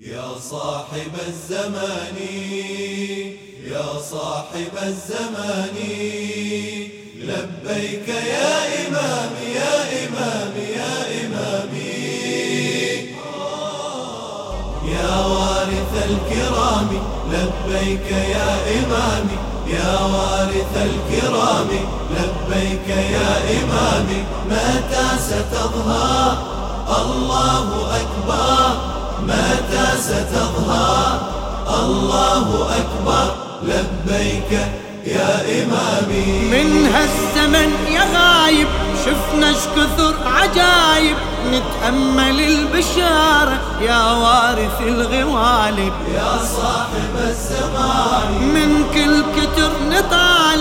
يا صاحب الزمان يا صاحب الزمان لبيك يا إمام يا إمام يا إمامي يا وارث الكرام لبيك يا إمامي يا وارث الكرام لبيك يا إمامي متى ستظهر الله أكبر. متى ستظهر؟ الله أكبر. لبيك يا إمامي. من هالزمن يا غايب شفنا كثر عجايب. نتأمل البشارة يا وارث الغوالب. يا صاحب الزمان. من كل كتر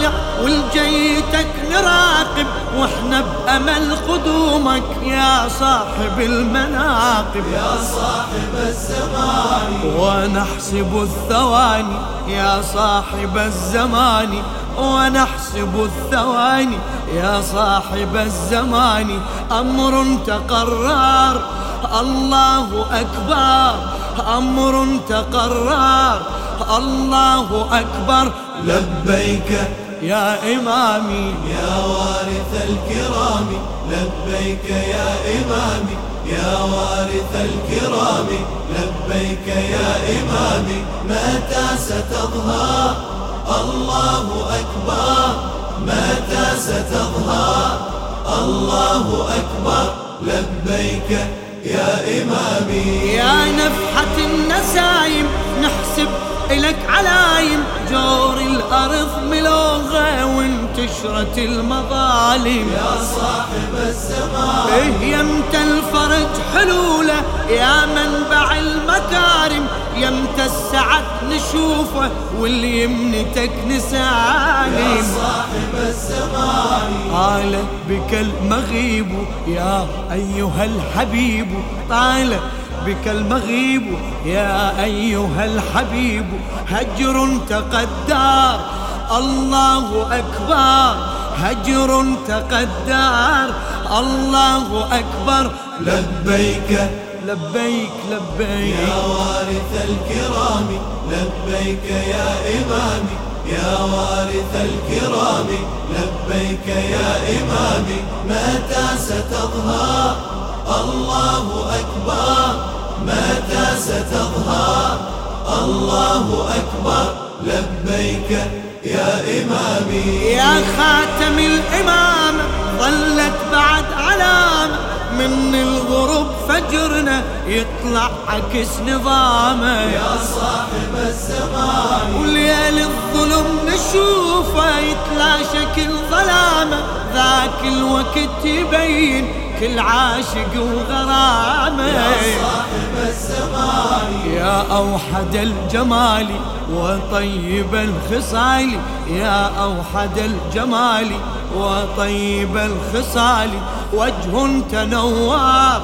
نطالع والجيتك نراقب وإحنا بأمل قدومك يا صاحب المناقب. يا صاحب الزمان ونحسب الثواني يا صاحب الزمان ونحسب الثواني يا صاحب الزمان أمر تقرر الله أكبر. أمر تقرر الله أكبر. لبيك يا إمامي. يا وارث الكرام لبيك يا إمامي. يا وارث الكرام لبيك يا إمامي. متى ستظهر الله أكبر. متى ستظهر الله أكبر. لبيك يا إمامي. يا نفحة النسايم نحسب إلك علايم جور الأرض وانتشرت المظالم. يا صاحب الزمان إيه يمت الفرج حلوله؟ يا منبع المكارم. يمت السعد نشوفه؟ واللي يمنتك نسالم يا صاحب الزمان. طال بك المغيب. يا أيها الحبيب. طال بك المغيب. يا أيها الحبيب. هجر تقدر. الله أكبر هجر تقدر. الله أكبر. لبيك لبيك لبيك. يا وارث الكرام لبيك يا إمامي يا وارث الكرام لبيك يا إمامي متى ستظهر الله أكبر. متى ستظهر الله أكبر. لبيك يا إمامي. يا خاتم الإمام ظلت بعد علامة من الغروب فجرنا يطلع عكس نظامه. يا صاحب الزمان. وليل الظلم نشوفه يتلاشى كل ظلامه ذاك الوقت يبين كل عاشق وغرامة. يا صاحب الزمان يا أوحد الجمال وطيب الخصال. يا أوحد الجمال وطيب الخصال. وجه تنوار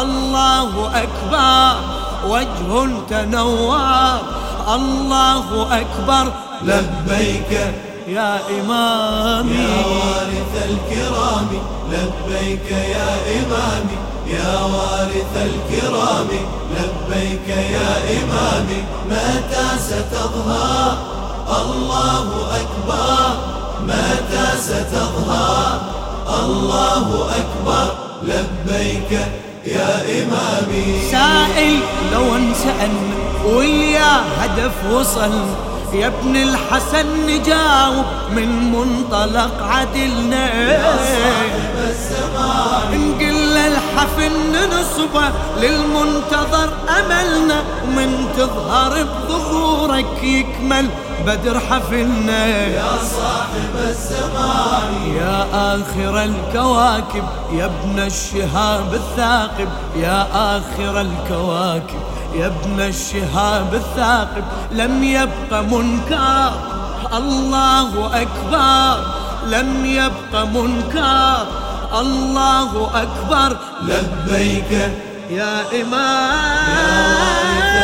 الله أكبر. وجه تنوار الله أكبر. لبيك يا إمامي. يا وارث الكرام لبيك يا إمامي. يا وارث الكرام لبيك يا إمامي. متى ستظهر الله أكبر. متى ستظهر الله أكبر. لبيك يا إمامي. سائل لو انسألنا ويا هدف وصل. يا ابن الحسن نجاوب من منطلق عدلنا. نقل الحفل ننصبه للمنتظر أملنا ومن تظهر بظهورك يكمل بدر حفلنا. يا صاحب الزمان يا آخر الكواكب يا ابن الشهاب الثاقب يا آخر الكواكب يا ابن الشهاب الثاقب لم يبق منكر. الله أكبر. لم يبق منكر. الله أكبر. لبيك يا وارث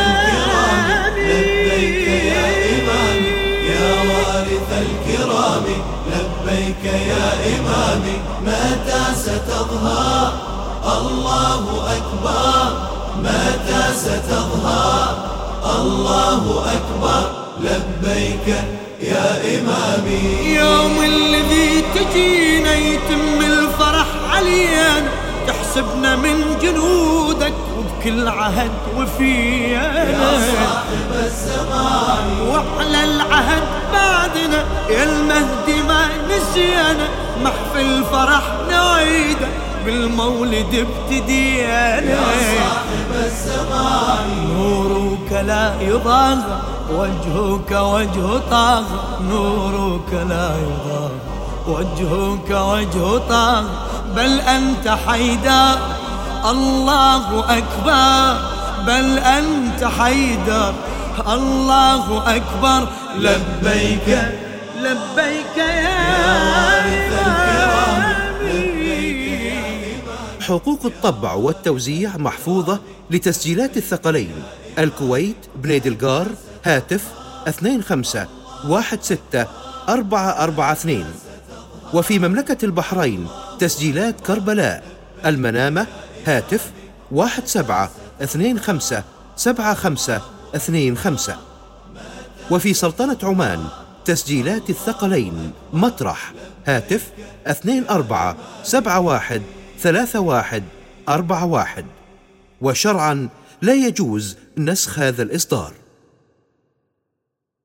الكرام. إمام لبيك يا إمامي يا وارث الكرام. لبيك يا إمامي متى ستظهر؟ الله ستظهر. الله أكبر. لبيك يا إمامي. يوم الذي تجينا يتم الفرح علينا تحسبنا من جنودك وبكل عهد وفينا يا صاحب الزمان. وعلى العهد بعدنا يا المهدي ما نسينا. محفل فرح نعيده. بالمولد ابتدينا يا صاحب الزمان نورك لا يضاغى وجهك وجه طاغ. نورك لا يضاغى وجهك وجه طاغ. بل أنت حيدر الله أكبر. بل أنت حيدر الله أكبر. لبيك لبيك يا وارث حقوق الطبع والتوزيع محفوظة لتسجيلات الثقلين. الكويت بنيد الجار هاتف 25 16 442 وفي مملكة البحرين تسجيلات كربلاء. المنامة هاتف 17 25 75 25 وفي سلطنة عمان تسجيلات الثقلين مطرح. هاتف 24 71 31 41 وشرعا لا يجوز نسخ هذا الإصدار.